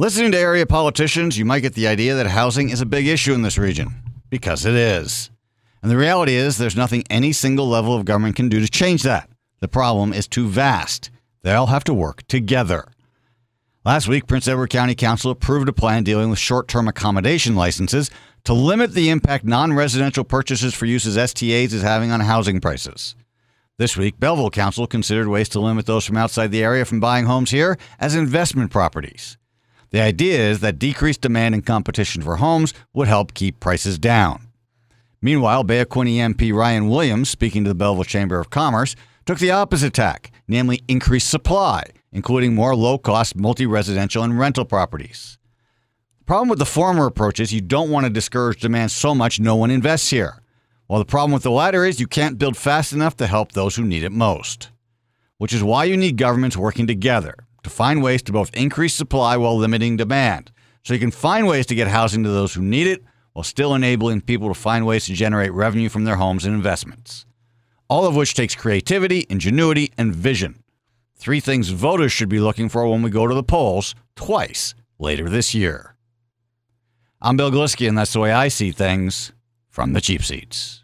Listening to area politicians, you might get the idea that housing is a big issue in this region, because it is. And the reality is, there's nothing any single level of government can do to change that. The problem is too vast. They all have to work together. Last week, Prince Edward County Council approved a plan dealing with short term accommodation licenses to limit the impact non residential purchases for use as STAs is having on housing prices. This week, Belleville Council considered ways to limit those from outside the area from buying homes here as investment properties. The idea is that decreased demand and competition for homes would help keep prices down. Meanwhile, Bay Quinte MP Ryan Williams, speaking to the Belleville Chamber of Commerce, took the opposite tack, namely increased supply, including more low cost multi residential and rental properties. The problem with the former approach is you don't want to discourage demand so much no one invests here. While the problem with the latter is you can't build fast enough to help those who need it most. Which is why you need governments working together to find ways to both increase supply while limiting demand. So you can find ways to get housing to those who need it while still enabling people to find ways to generate revenue from their homes and investments. All of which takes creativity, ingenuity, and vision. Three things voters should be looking for when we go to the polls twice later this year. I'm Bill Glisky, and that's the way I see things from the cheap seats.